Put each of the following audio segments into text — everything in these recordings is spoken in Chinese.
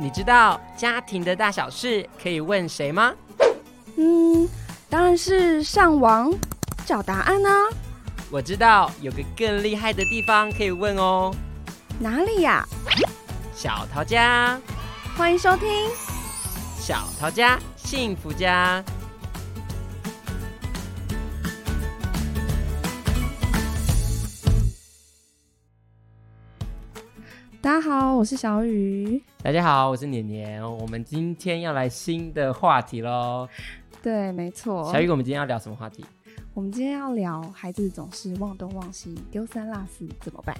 你知道家庭的大小事可以问谁吗？嗯，当然是上网找答案啊。我知道有个更厉害的地方可以问哦。哪里呀？小桃家，欢迎收听小桃家幸福家。大家好，我是小雨。大家好，我是年年。我们今天要来新的话题喽。对，没错。小雨，我们今天要聊什么话题？我们今天要聊孩子总是忘东忘西、丢三落四怎么办？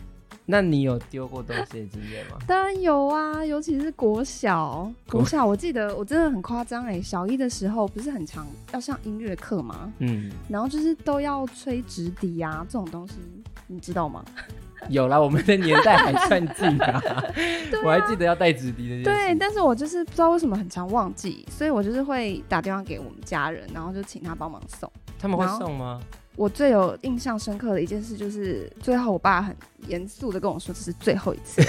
那你有丢过东西的经验吗？当然有啊，尤其是国小。国小，我记得我真的很夸张哎，小一的时候不是很常要上音乐课吗？嗯。然后就是都要吹直笛啊，这种东西你知道吗？有啦，我们的年代还算近啊，啊我还记得要带纸笛的。对，但是我就是不知道为什么很常忘记，所以我就是会打电话给我们家人，然后就请他帮忙送。他们会送吗？我最有印象深刻的一件事就是，最后我爸很严肃的跟我说，这是最后一次了。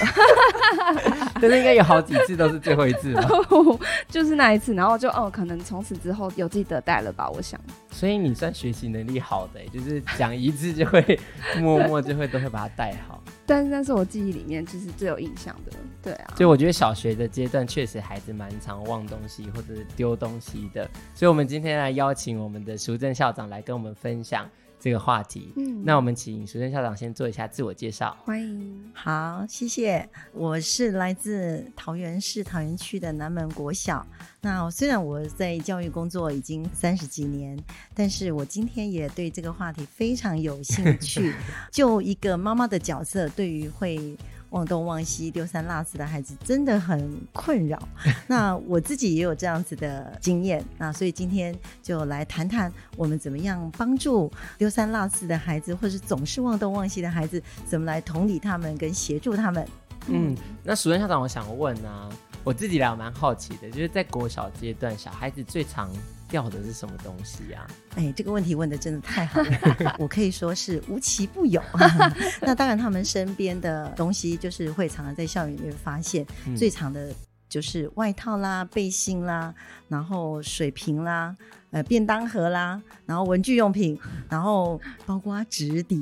但是应该有好几次都是最后一次吧？就是那一次，然后就哦，可能从此之后有记得带了吧？我想。所以你算学习能力好的，就是讲一次就会 默默就会都会把它带好。但是那是我记忆里面就是最有印象的，对啊。所以我觉得小学的阶段确实孩子蛮常忘东西或者是丢东西的，所以我们今天来邀请我们的淑珍校长来跟我们分享。这个话题，嗯，那我们请淑珍校长先做一下自我介绍。欢迎，好，谢谢。我是来自桃园市桃园区的南门国小。那虽然我在教育工作已经三十几年，但是我今天也对这个话题非常有兴趣。就一个妈妈的角色，对于会。忘东忘西、丢三落四的孩子真的很困扰。那我自己也有这样子的经验，那所以今天就来谈谈我们怎么样帮助丢三落四的孩子，或是总是忘东忘西的孩子，怎么来同理他们跟协助他们。嗯，那淑珍校长，我想问啊，我自己俩蛮好奇的，就是在国小阶段，小孩子最常掉的是什么东西呀？哎，这个问题问的真的太好了，我可以说是无奇不有。那当然，他们身边的东西就是会常常在校园里面发现，嗯、最常的就是外套啦、背心啦，然后水瓶啦、呃便当盒啦，然后文具用品，然后包括纸笛。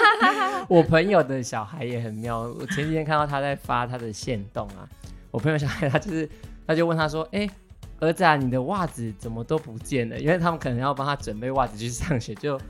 我朋友的小孩也很妙，我前几天看到他在发他的线动啊，我朋友小孩他就是他就问他说，哎。儿子啊，你的袜子怎么都不见了？因为他们可能要帮他准备袜子去上学，就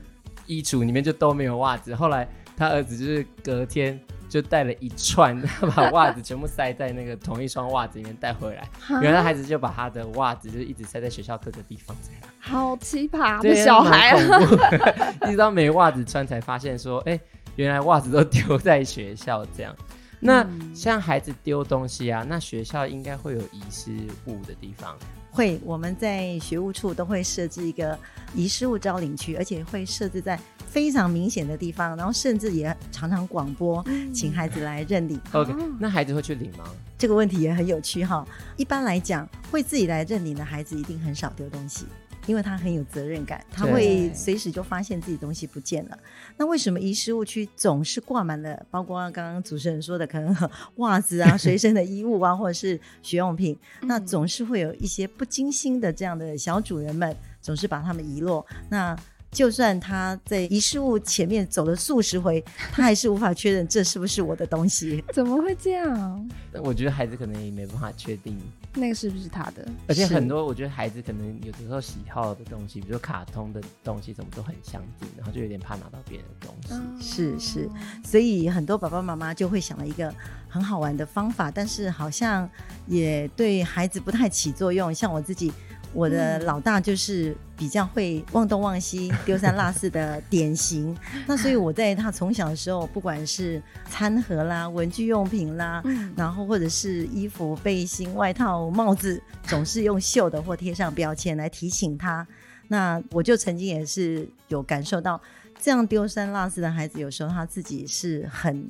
衣橱里面就都没有袜子。后来他儿子就是隔天就带了一串，他 把袜子全部塞在那个同一双袜子里面带回来。原来孩子就把他的袜子就一直塞在学校各个地方这样。好奇葩的小孩啊！一直到没袜子穿才发现说，哎、欸，原来袜子都丢在学校这样。那像孩子丢东西啊，那学校应该会有遗失物的地方。会，我们在学务处都会设置一个遗失物招领区，而且会设置在非常明显的地方，然后甚至也常常广播，请孩子来认领。OK，那孩子会去领吗？这个问题也很有趣哈。一般来讲，会自己来认领的孩子一定很少丢东西。因为他很有责任感，他会随时就发现自己东西不见了。那为什么遗失物区总是挂满了？包括刚刚主持人说的，可能袜子啊、随身的衣物啊，或者是学用品，那总是会有一些不经心的这样的小主人们，总是把它们遗落。那就算他在遗失物前面走了数十回，他还是无法确认这是不是我的东西。怎么会这样？我觉得孩子可能也没办法确定那个是不是他的。而且很多，我觉得孩子可能有的时候喜好的东西，比如说卡通的东西，怎么都很相近，然后就有点怕拿到别人的东西。嗯、是是，所以很多爸爸妈妈就会想了一个很好玩的方法，但是好像也对孩子不太起作用。像我自己。我的老大就是比较会忘东忘西、丢三落四的典型。那所以我在他从小的时候，不管是餐盒啦、文具用品啦，然后或者是衣服、背心、外套、帽子，总是用绣的或贴上标签来提醒他。那我就曾经也是有感受到，这样丢三落四的孩子，有时候他自己是很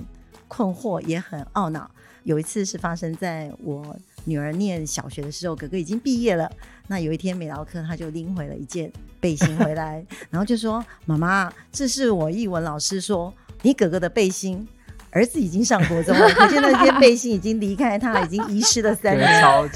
困惑，也很懊恼。有一次是发生在我女儿念小学的时候，哥哥已经毕业了。那有一天美劳课，他就拎回了一件背心回来，然后就说：“妈妈，这是我译文老师说你哥哥的背心。”儿子已经上国中了，可见那件背心已经离开他，已经遗失了三年。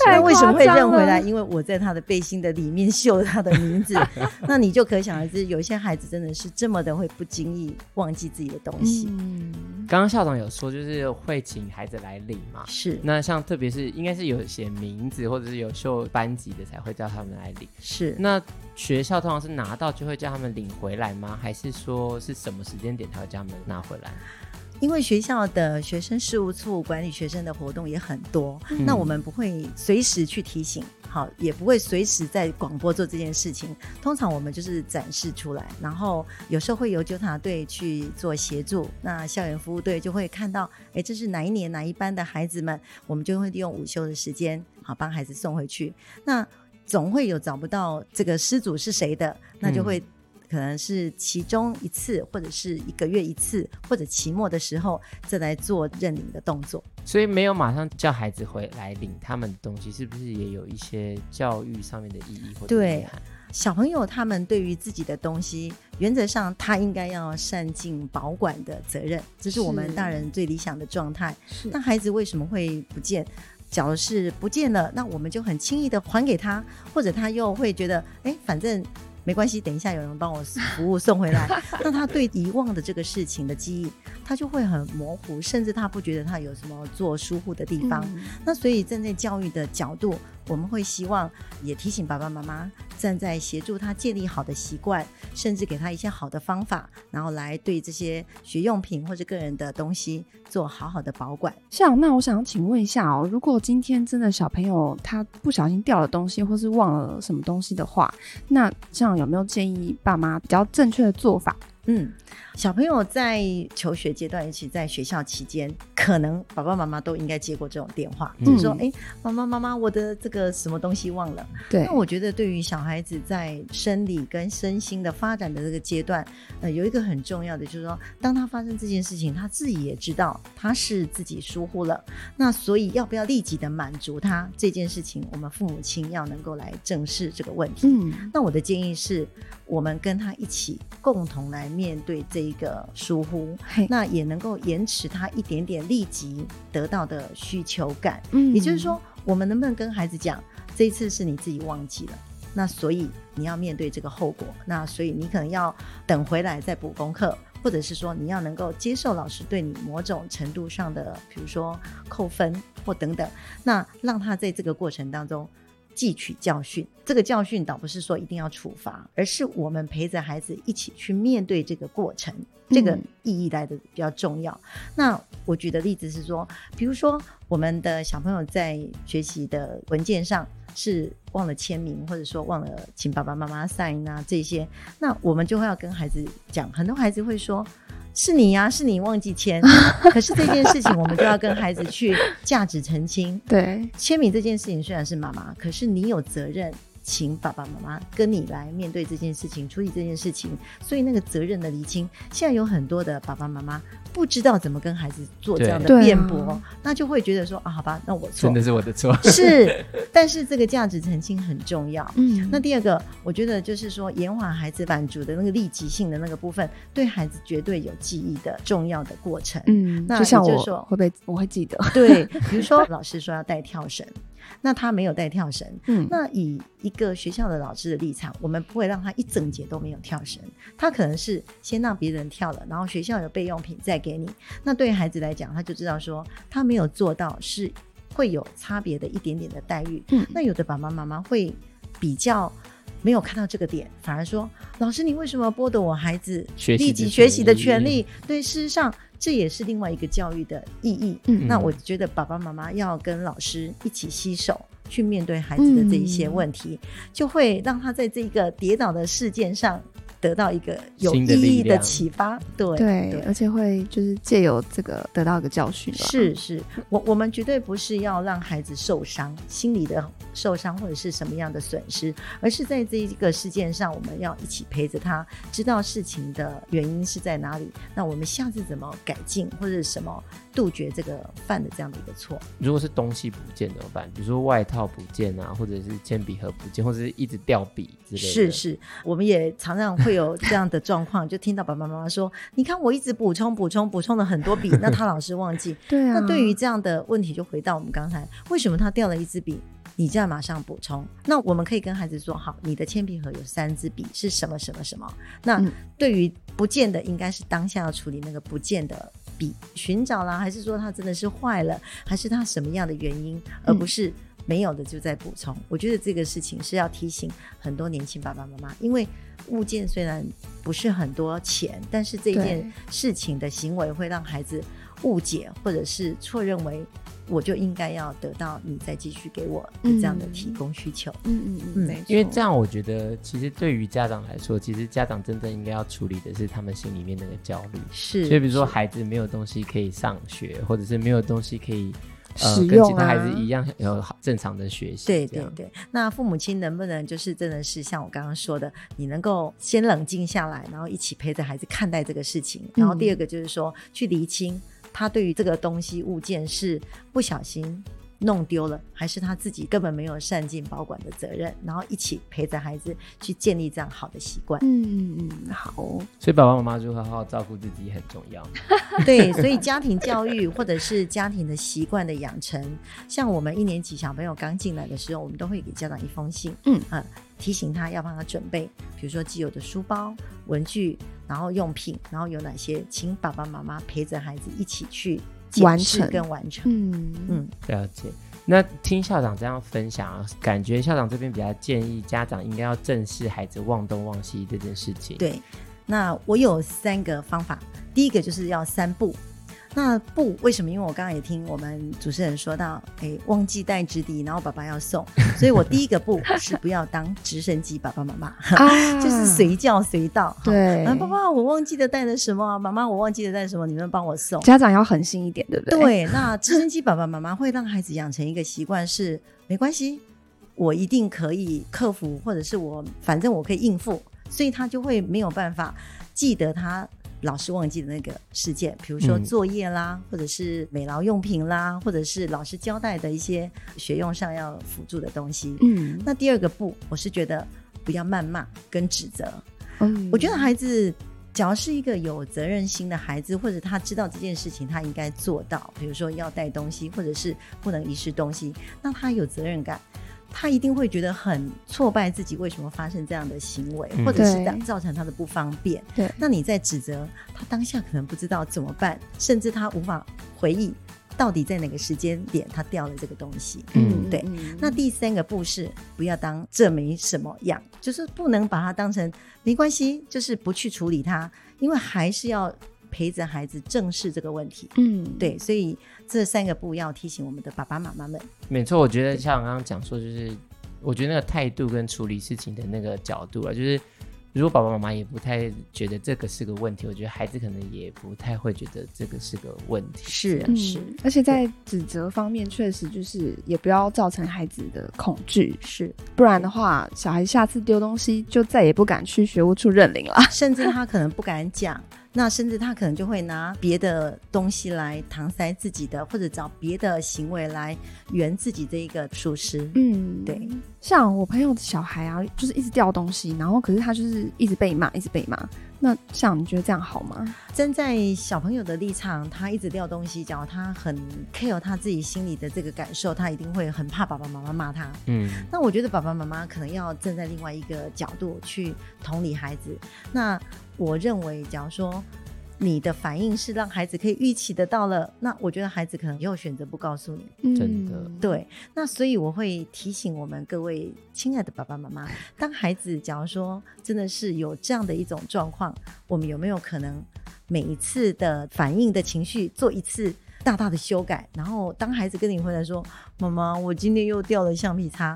那为什么会认回来？因为我在他的背心的里面绣他的名字。那你就可想而知，有些孩子真的是这么的会不经意忘记自己的东西。嗯，刚刚校长有说，就是会请孩子来领嘛。是。那像特别是应该是有写名字或者是有绣班级的才会叫他们来领。是。那学校通常是拿到就会叫他们领回来吗？还是说是什么时间点才会叫他们拿回来？因为学校的学生事务处管理学生的活动也很多，嗯、那我们不会随时去提醒，好，也不会随时在广播做这件事情。通常我们就是展示出来，然后有时候会由纠察队去做协助，那校园服务队就会看到，哎，这是哪一年哪一班的孩子们，我们就会利用午休的时间，好帮孩子送回去。那总会有找不到这个失主是谁的，那就会。可能是其中一次，或者是一个月一次，或者期末的时候再来做认领的动作。所以没有马上叫孩子回来领他们的东西，是不是也有一些教育上面的意义或者？对，小朋友他们对于自己的东西，原则上他应该要善尽保管的责任，这是我们大人最理想的状态。是。那孩子为什么会不见？假如是不见了，那我们就很轻易的还给他，或者他又会觉得，哎，反正。没关系，等一下有人帮我服务送回来。那他对遗忘的这个事情的记忆，他就会很模糊，甚至他不觉得他有什么做疏忽的地方。嗯、那所以站在教育的角度，我们会希望也提醒爸爸妈妈，站在协助他建立好的习惯，甚至给他一些好的方法，然后来对这些学用品或者个人的东西做好好的保管。像那我想请问一下哦，如果今天真的小朋友他不小心掉了东西，或是忘了什么东西的话，那像有没有建议爸妈比较正确的做法？嗯，小朋友在求学阶段，尤其在学校期间，可能爸爸妈妈都应该接过这种电话，嗯、就是说，哎，妈妈妈妈，我的这个什么东西忘了。对。那我觉得，对于小孩子在生理跟身心的发展的这个阶段，呃，有一个很重要的，就是说，当他发生这件事情，他自己也知道他是自己疏忽了，那所以要不要立即的满足他这件事情，我们父母亲要能够来正视这个问题。嗯。那我的建议是，我们跟他一起共同来。面对这一个疏忽，那也能够延迟他一点点立即得到的需求感。嗯，也就是说，我们能不能跟孩子讲，这一次是你自己忘记了，那所以你要面对这个后果，那所以你可能要等回来再补功课，或者是说你要能够接受老师对你某种程度上的，比如说扣分或等等，那让他在这个过程当中。汲取教训，这个教训倒不是说一定要处罚，而是我们陪着孩子一起去面对这个过程，这个意义来的比较重要。嗯、那我举的例子是说，比如说我们的小朋友在学习的文件上是忘了签名，或者说忘了请爸爸妈妈 sign 啊这些，那我们就会要跟孩子讲，很多孩子会说。是你呀、啊，是你忘记签。可是这件事情，我们就要跟孩子去价值澄清。对，签名这件事情虽然是妈妈，可是你有责任。请爸爸妈妈跟你来面对这件事情，处理这件事情，所以那个责任的厘清，现在有很多的爸爸妈妈不知道怎么跟孩子做这样的辩驳，啊、那就会觉得说啊，好吧，那我错，真的是我的错，是。但是这个价值澄清很重要。嗯，那第二个，我觉得就是说延缓孩子满足的那个立即性的那个部分，对孩子绝对有记忆的重要的过程。嗯，那就像我说会不会我会记得？对，比如说老师说要带跳绳。那他没有带跳绳，嗯，那以一个学校的老师的立场，我们不会让他一整节都没有跳绳，他可能是先让别人跳了，然后学校有备用品再给你。那对于孩子来讲，他就知道说他没有做到是会有差别的一点点的待遇。嗯，那有的爸爸妈妈会比较没有看到这个点，反而说老师，你为什么剥夺我孩子立即学习的权利？对，事实上。这也是另外一个教育的意义。嗯，那我觉得爸爸妈妈要跟老师一起携手去面对孩子的这一些问题，嗯、就会让他在这个跌倒的事件上得到一个有意义的启发。对对，对，而且会就是借由这个得到一个教训。是是，我我们绝对不是要让孩子受伤，心理的受伤或者是什么样的损失，而是在这一个事件上，我们要一起陪着他，知道事情的原因是在哪里。那我们下次怎么改进，或者什么杜绝这个犯的这样的一个错？如果是东西不见怎么办？比如说外套不见啊，或者是铅笔盒不见，或者是一直掉笔之类的。是是，我们也常常会有这样的状况，就听到爸爸妈妈说：“你看我一直补充补充补充了很多笔，那他老是忘记。”对啊。那对于这样的问题，就回到我们刚才，为什么他掉了一支笔？你这样马上补充，那我们可以跟孩子说：好，你的铅笔盒有三支笔，是什么什么什么？那对于不见的，应该是当下要处理那个不见的笔，寻找啦，还是说它真的是坏了，还是它什么样的原因，而不是没有的就在补充。我觉得这个事情是要提醒很多年轻爸爸妈妈，因为物件虽然不是很多钱，但是这件事情的行为会让孩子误解或者是错认为。我就应该要得到你再继续给我的这样的提供需求。嗯嗯嗯，嗯，因为这样我觉得，其实对于家长来说，其实家长真正应该要处理的是他们心里面那个焦虑。是，所以比如说孩子没有东西可以上学，或者是没有东西可以使用、啊呃、跟其他孩子一样有正常的学习。对对对，那父母亲能不能就是真的是像我刚刚说的，你能够先冷静下来，然后一起陪着孩子看待这个事情。然后第二个就是说，嗯、去厘清。他对于这个东西物件是不小心弄丢了，还是他自己根本没有善尽保管的责任？然后一起陪着孩子去建立这样好的习惯。嗯嗯嗯，好。所以爸爸妈妈如何好好照顾自己很重要。对，所以家庭教育或者是家庭的习惯的养成，像我们一年级小朋友刚进来的时候，我们都会给家长一封信，嗯啊、呃，提醒他要帮他准备，比如说既有的书包、文具。然后用品，然后有哪些，请爸爸妈妈陪着孩子一起去完成跟完成。嗯嗯，了解。那听校长这样分享，感觉校长这边比较建议家长应该要正视孩子忘东忘西这件事情。对，那我有三个方法，第一个就是要三不。那不为什么？因为我刚刚也听我们主持人说到，哎，忘记带纸笛，然后爸爸要送，所以我第一个不是不要当直升机爸爸妈妈，啊、就是随叫随到。对，爸爸，我忘记了带了什么？妈妈，我忘记了带什么？你们帮我送。家长要狠心一点，对不对？对，那直升机爸爸妈妈会让孩子养成一个习惯是，没关系，我一定可以克服，或者是我反正我可以应付，所以他就会没有办法记得他。老师忘记的那个事件，比如说作业啦，嗯、或者是美劳用品啦，或者是老师交代的一些学用上要辅助的东西。嗯，那第二个不，我是觉得不要谩骂跟指责。嗯，我觉得孩子只要是一个有责任心的孩子，或者他知道这件事情他应该做到，比如说要带东西，或者是不能遗失东西，那他有责任感。他一定会觉得很挫败，自己为什么发生这样的行为，嗯、或者是造成他的不方便。对，那你在指责他当下可能不知道怎么办，甚至他无法回忆到底在哪个时间点他掉了这个东西。嗯，对。嗯、那第三个步是不要当这没什么样，就是不能把它当成没关系，就是不去处理它，因为还是要。陪着孩子正视这个问题，嗯，对，所以这三个步要提醒我们的爸爸妈妈们。没错，我觉得像我刚刚讲说，就是我觉得那个态度跟处理事情的那个角度啊，就是。如果爸爸妈妈也不太觉得这个是个问题，我觉得孩子可能也不太会觉得这个是个问题。是啊是，而且在指责方面，确实就是也不要造成孩子的恐惧，是，不然的话，小孩下次丢东西就再也不敢去学务处认领了，甚至他可能不敢讲，那甚至他可能就会拿别的东西来搪塞自己的，或者找别的行为来圆自己这一个疏失。嗯，对。像我朋友的小孩啊，就是一直掉东西，然后可是他就是一直被骂，一直被骂。那像你觉得这样好吗？站在小朋友的立场，他一直掉东西，假如他很 care 他自己心里的这个感受，他一定会很怕爸爸妈妈骂他。嗯，那我觉得爸爸妈妈可能要站在另外一个角度去同理孩子。那我认为，假如说。你的反应是让孩子可以预期得到了，那我觉得孩子可能以后选择不告诉你，真的对。那所以我会提醒我们各位亲爱的爸爸妈妈，当孩子假如说真的是有这样的一种状况，我们有没有可能每一次的反应的情绪做一次大大的修改？然后当孩子跟你回来说：“妈妈，我今天又掉了橡皮擦。”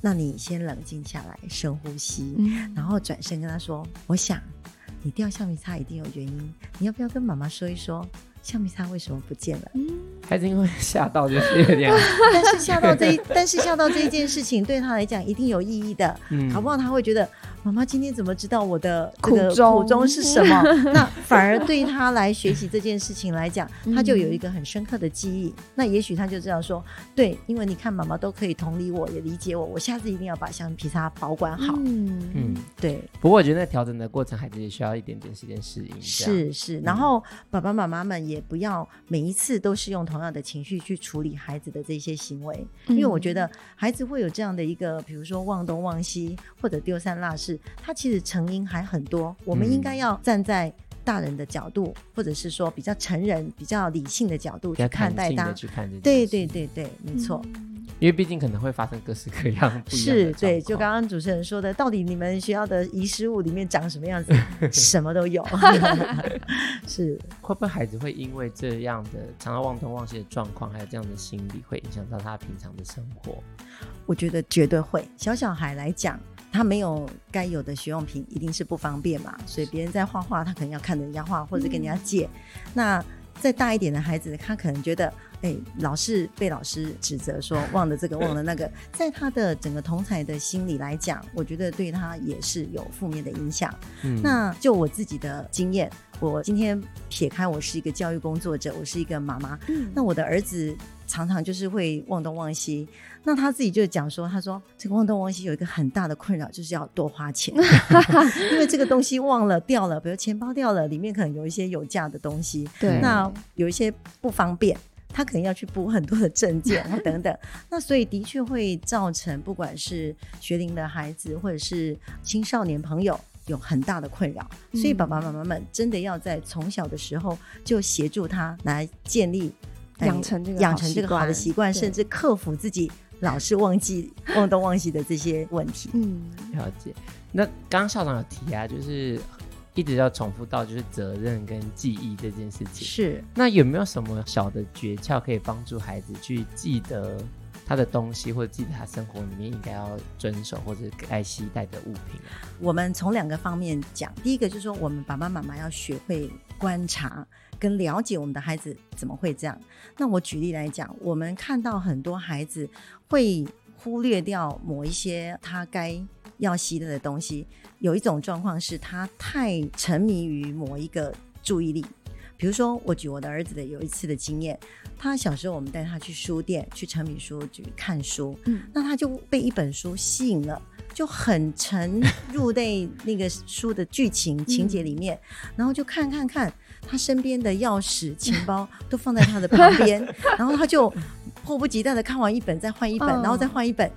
那你先冷静下来，深呼吸，然后转身跟他说：“我想。”你掉橡皮擦一定有原因，你要不要跟妈妈说一说橡皮擦为什么不见了？嗯，孩子因为吓到就是有点，但是吓到这一，但是吓到这一件事情对他来讲一定有意义的，嗯，好不好？他会觉得。妈妈今天怎么知道我的苦衷苦衷是什么？那反而对他来学习这件事情来讲，他就有一个很深刻的记忆。嗯、那也许他就这样说：对，因为你看妈妈都可以同理我，也理解我，我下次一定要把橡皮擦保管好。嗯嗯，对。不过我觉得调整的过程，孩子也需要一点点时间适应。是是，然后爸爸妈妈们也不要每一次都是用同样的情绪去处理孩子的这些行为，因为我觉得孩子会有这样的一个，比如说忘东忘西或者丢三落四。他其实成因还很多，我们应该要站在大人的角度，嗯、或者是说比较成人、比较理性的角度去看待他。对对对对，没错。因为毕竟可能会发生各式各样不一样。是，对，就刚刚主持人说的，到底你们学校的遗失物里面长什么样子？什么都有。是，会不会孩子会因为这样的常常忘东忘西的状况，还有这样的心理，会影响到他平常的生活？我觉得绝对会。小小孩来讲。他没有该有的学用品，一定是不方便嘛。所以别人在画画，他可能要看着人家画，或者跟人家借。嗯、那再大一点的孩子，他可能觉得，哎，老是被老师指责说忘了这个，忘了那个，在他的整个同才的心理来讲，我觉得对他也是有负面的影响。嗯、那就我自己的经验，我今天撇开我是一个教育工作者，我是一个妈妈，嗯、那我的儿子。常常就是会忘东忘西，那他自己就讲说，他说这个忘东忘西有一个很大的困扰，就是要多花钱，因为这个东西忘了掉了，比如钱包掉了，里面可能有一些有价的东西，对，那有一些不方便，他可能要去补很多的证件啊等等，那所以的确会造成不管是学龄的孩子或者是青少年朋友有很大的困扰，所以爸爸妈妈们真的要在从小的时候就协助他来建立。养成这个养成这个好的习惯，甚至克服自己老是忘记、忘东忘西的这些问题。嗯，了解。那刚刚校长有提啊，就是一直要重复到就是责任跟记忆这件事情。是。那有没有什么小的诀窍可以帮助孩子去记得他的东西，或者记得他生活里面应该要遵守或者该携带的物品啊？我们从两个方面讲，第一个就是说，我们爸爸妈妈要学会观察。跟了解我们的孩子怎么会这样？那我举例来讲，我们看到很多孩子会忽略掉某一些他该要携带的东西。有一种状况是他太沉迷于某一个注意力，比如说我举我的儿子的有一次的经验，他小时候我们带他去书店去诚品书局看书，嗯，那他就被一本书吸引了。就很沉 入在那个书的剧情情节里面，然后就看看看他身边的钥匙、钱包 都放在他的旁边，然后他就迫不及待的看完一本再换一本，然后再换一本，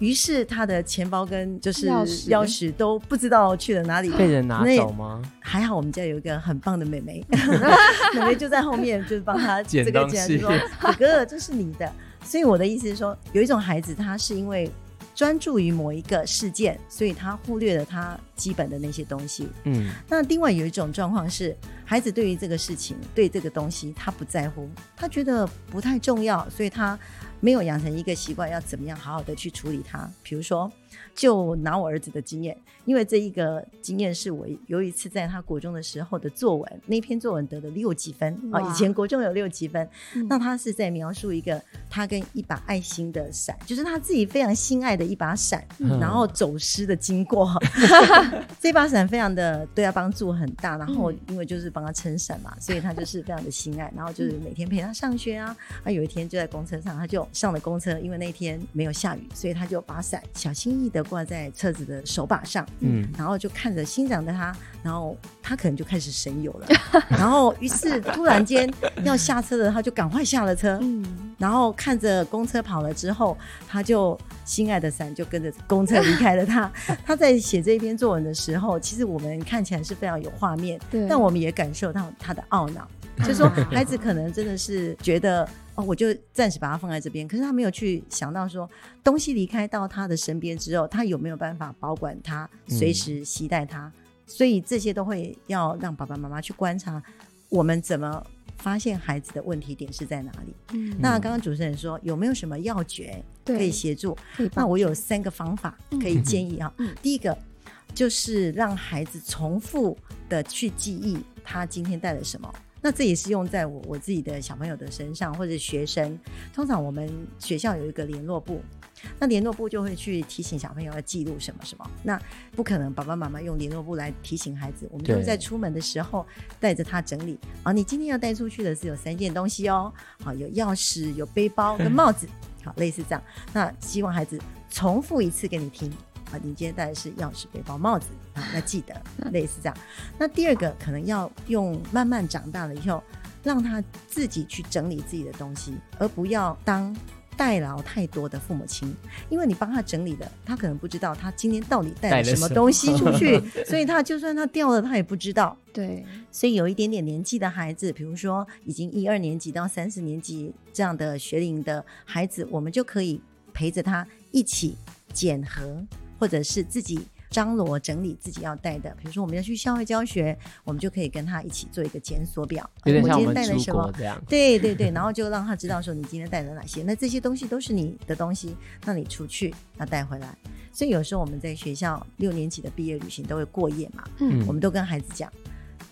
于是他的钱包跟就是钥匙都不知道去了哪里，被人拿走吗？还好我们家有一个很棒的妹妹，妹妹就在后面就是帮他 这个捡，说哥哥这是你的。所以我的意思是说，有一种孩子他是因为。专注于某一个事件，所以他忽略了他基本的那些东西。嗯，那另外有一种状况是，孩子对于这个事情、对这个东西，他不在乎，他觉得不太重要，所以他没有养成一个习惯，要怎么样好好的去处理它。比如说。就拿我儿子的经验，因为这一个经验是我有一次在他国中的时候的作文，那篇作文得了六几分啊。以前国中有六几分，嗯、那他是在描述一个他跟一把爱心的伞，就是他自己非常心爱的一把伞，嗯、然后走失的经过。嗯、这把伞非常的对他帮助很大，然后因为就是帮他撑伞嘛，所以他就是非常的心爱，然后就是每天陪他上学啊。啊，有一天就在公车上，他就上了公车，因为那天没有下雨，所以他就把伞小心翼翼的。挂在车子的手把上，嗯，然后就看着欣赏着他，然后他可能就开始神游了，然后于是突然间要下车了，他就赶快下了车，嗯，然后看着公车跑了之后，他就心爱的伞就跟着公车离开了他。他在写这一篇作文的时候，其实我们看起来是非常有画面，对，但我们也感受到他的懊恼，就是说 孩子可能真的是觉得。哦我就暂时把它放在这边，可是他没有去想到说，东西离开到他的身边之后，他有没有办法保管它，随时携带它？嗯、所以这些都会要让爸爸妈妈去观察，我们怎么发现孩子的问题点是在哪里？嗯，那刚刚主持人说有没有什么要诀可以协助？那我有三个方法可以建议啊。嗯、第一个就是让孩子重复的去记忆他今天带了什么。那这也是用在我我自己的小朋友的身上，或者学生。通常我们学校有一个联络部，那联络部就会去提醒小朋友要记录什么什么。那不可能爸爸妈妈用联络部来提醒孩子，我们就在出门的时候带着他整理。啊，你今天要带出去的是有三件东西哦，好，有钥匙、有背包跟帽子，好，类似这样。那希望孩子重复一次给你听。啊，你今天带的是钥匙、背包、帽子啊，那记得 类似这样。那第二个可能要用慢慢长大了以后，让他自己去整理自己的东西，而不要当代劳太多的父母亲。因为你帮他整理的，他可能不知道他今天到底带了什么东西出去，所以他就算他掉了，他也不知道。对，所以有一点点年纪的孩子，比如说已经一二年级到三四年级这样的学龄的孩子，我们就可以陪着他一起检核。或者是自己张罗整理自己要带的，比如说我们要去校外教学，我们就可以跟他一起做一个检索表。有点像我们出国这样。对对对，然后就让他知道说你今天带了哪些，那这些东西都是你的东西，那你出去要带回来。所以有时候我们在学校六年级的毕业旅行都会过夜嘛，嗯，我们都跟孩子讲。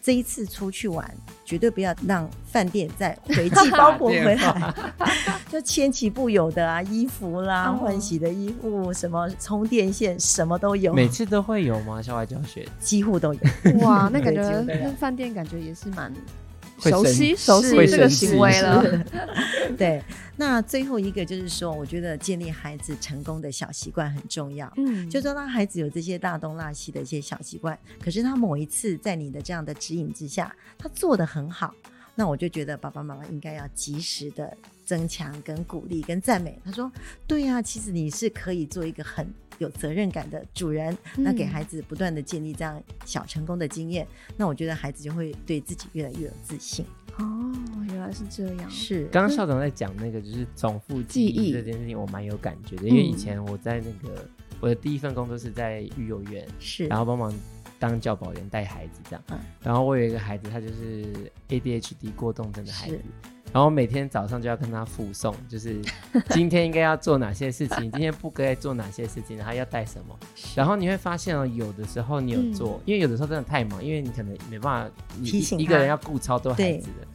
这一次出去玩，绝对不要让饭店再回 寄包裹回来，就千奇不有的啊，衣服啦，换洗的衣服，什么充电线，什么都有。每次都会有吗？校外教学几乎都有。哇，那感觉那饭店感觉也是蛮。熟悉熟悉这个行为了，对。那最后一个就是说，我觉得建立孩子成功的小习惯很重要。嗯，就说让孩子有这些大东大西的一些小习惯，可是他某一次在你的这样的指引之下，他做的很好，那我就觉得爸爸妈妈应该要及时的增强、跟鼓励、跟赞美。他说：“对呀，其实你是可以做一个很。”有责任感的主人，那给孩子不断的建立这样小成功的经验，嗯，那我觉得孩子就会对自己越来越有自信。哦，原来是这样。是，刚刚校长在讲那个就是重复记忆这件事情，我蛮有感觉的，因为以前我在那个我的第一份工作是在育幼院，是，然后帮忙当教保员带孩子这样，嗯，然后我有一个孩子，他就是 ADHD 过动症的孩子。然后每天早上就要跟他复诵，就是 今天应该要做哪些事情，今天不该做哪些事情，然后要带什么。然后你会发现哦，有的时候你有做，嗯、因为有的时候真的太忙，因为你可能没办法，你一个人要顾超多孩子的。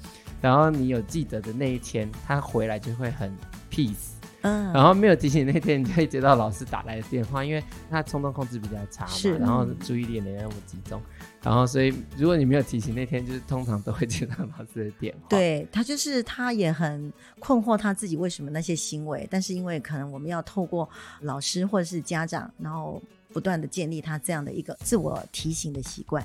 然后你有记得的那一天，他回来就会很 peace。嗯，然后没有提醒那天，你就会接到老师打来的电话，因为他冲动控制比较差嘛，是，然后注意力也没那么集中，然后所以如果你没有提醒那天，就是通常都会接到老师的电话。对，他就是他也很困惑他自己为什么那些行为，但是因为可能我们要透过老师或者是家长，然后不断的建立他这样的一个自我提醒的习惯。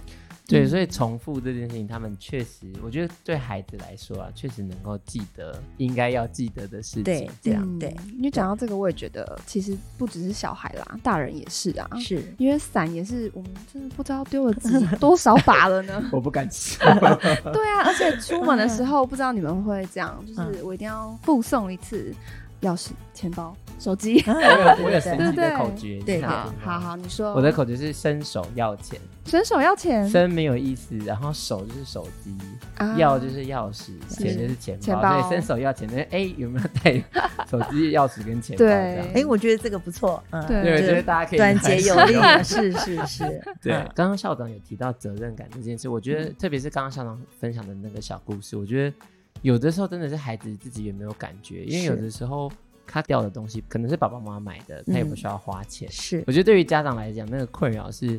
对，所以重复这件事情，他们确实，我觉得对孩子来说啊，确实能够记得应该要记得的事情。对，这样对。你讲到这个，我也觉得其实不只是小孩啦，大人也是啊。是因为伞也是我们真的不知道丢了几多少把了呢？我不敢吃。对啊，而且出门的时候，不知道你们会这样，就是我一定要附送一次。钥匙、钱包、手机，我有我有神奇的口诀，对，好好好，你说。我的口诀是伸手要钱，伸手要钱，伸没有意思，然后手就是手机，要就是钥匙，钱就是钱包，对，伸手要钱，那哎有没有带手机、钥匙跟钱包？对，哎，我觉得这个不错，嗯，对，我觉得大家可以简洁 有力，是是是，对。刚刚校长有提到责任感这件事，我觉得特别是刚刚校长分享的那个小故事，我觉得。有的时候真的是孩子自己也没有感觉，因为有的时候他掉的东西可能是爸爸妈妈买的，他也不需要花钱。是，我觉得对于家长来讲，那个困扰是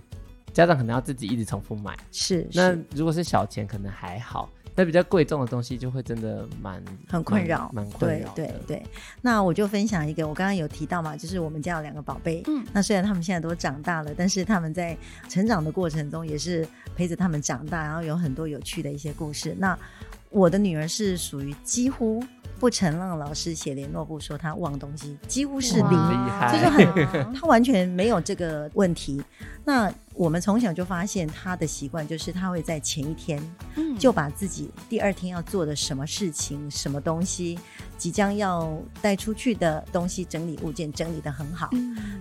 家长可能要自己一直重复买。是，那如果是小钱可能还好，那比较贵重的东西就会真的蛮很困扰，蛮困扰。对对对，那我就分享一个，我刚刚有提到嘛，就是我们家有两个宝贝，嗯，那虽然他们现在都长大了，但是他们在成长的过程中也是陪着他们长大，然后有很多有趣的一些故事。那我的女儿是属于几乎不曾让老师写联络簿说他忘东西，几乎是零，就是很，他完全没有这个问题。那我们从小就发现他的习惯，就是他会在前一天就把自己第二天要做的什么事情、什么东西、即将要带出去的东西、整理物件整理的很好。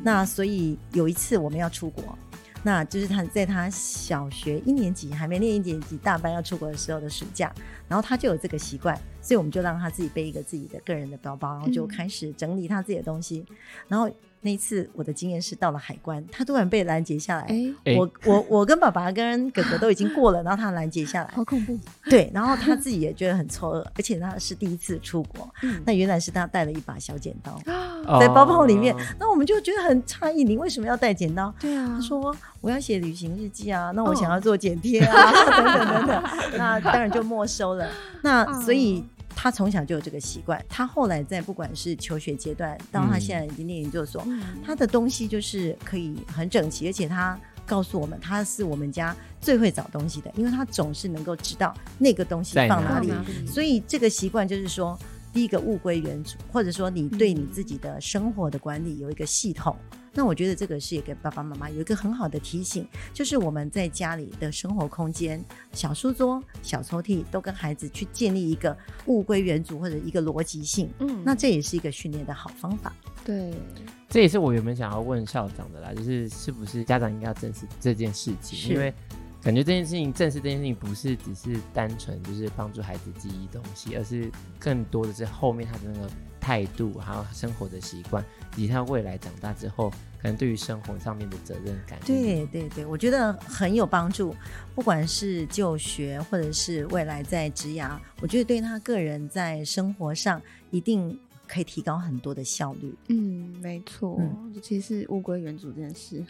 那所以有一次我们要出国。那就是他在他小学一年级还没念一年级大班要出国的时候的暑假，然后他就有这个习惯，所以我们就让他自己背一个自己的个人的包包，然后就开始整理他自己的东西。然后那一次我的经验是到了海关，他突然被拦截下来。哎，我我我跟爸爸跟哥哥都已经过了，然后他拦截下来，好恐怖。对，然后他自己也觉得很错愕，而且他是第一次出国，嗯、那原来是他带了一把小剪刀在包包里面，哦、那我们就觉得很诧异，你为什么要带剪刀？对啊，他说我要写旅行日记啊，那我想要做剪贴啊，哦、等等等等，那当然就没收了。那 所以。他从小就有这个习惯，他后来在不管是求学阶段，到他现在已经念研究所，嗯、他的东西就是可以很整齐，而且他告诉我们，他是我们家最会找东西的，因为他总是能够知道那个东西放哪里，哪里，所以这个习惯就是说，第一个物归原主，或者说你对你自己的生活的管理有一个系统。那我觉得这个是也给爸爸妈妈有一个很好的提醒，就是我们在家里的生活空间，小书桌、小抽屉，都跟孩子去建立一个物归原主或者一个逻辑性。嗯，那这也是一个训练的好方法。对，这也是我原本想要问校长的啦，就是是不是家长应该要正视这件事情？因为感觉这件事情正视这件事情不是只是单纯就是帮助孩子记忆东西，而是更多的是后面他的那个。态度，还有生活的习惯，以及他未来长大之后，可能对于生活上面的责任感。对对对，我觉得很有帮助。不管是就学，或者是未来在职涯，我觉得对他个人在生活上一定可以提高很多的效率。嗯，没错，嗯、尤其是物归原主这件事。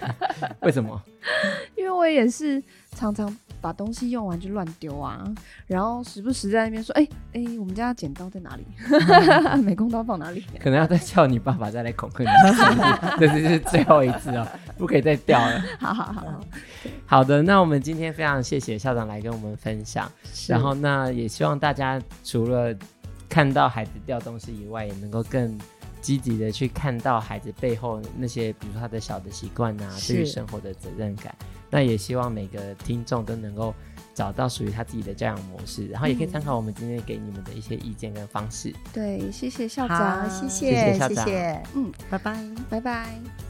为什么？因为我也是常常。把东西用完就乱丢啊，然后时不时在那边说：“哎、欸、哎、欸，我们家剪刀在哪里？美工刀放哪里？”可能要再叫你爸爸再来恐吓你，这是最后一次哦，不可以再掉了。好好好，好的，那我们今天非常谢谢校长来跟我们分享，然后那也希望大家除了看到孩子掉东西以外，也能够更积极的去看到孩子背后那些，比如说他的小的习惯啊，是对于生活的责任感。那也希望每个听众都能够找到属于他自己的教养模式，然后也可以参考我们今天给你们的一些意见跟方式。对，谢谢校长，谢谢，谢谢校长，谢谢，嗯，拜拜，拜拜。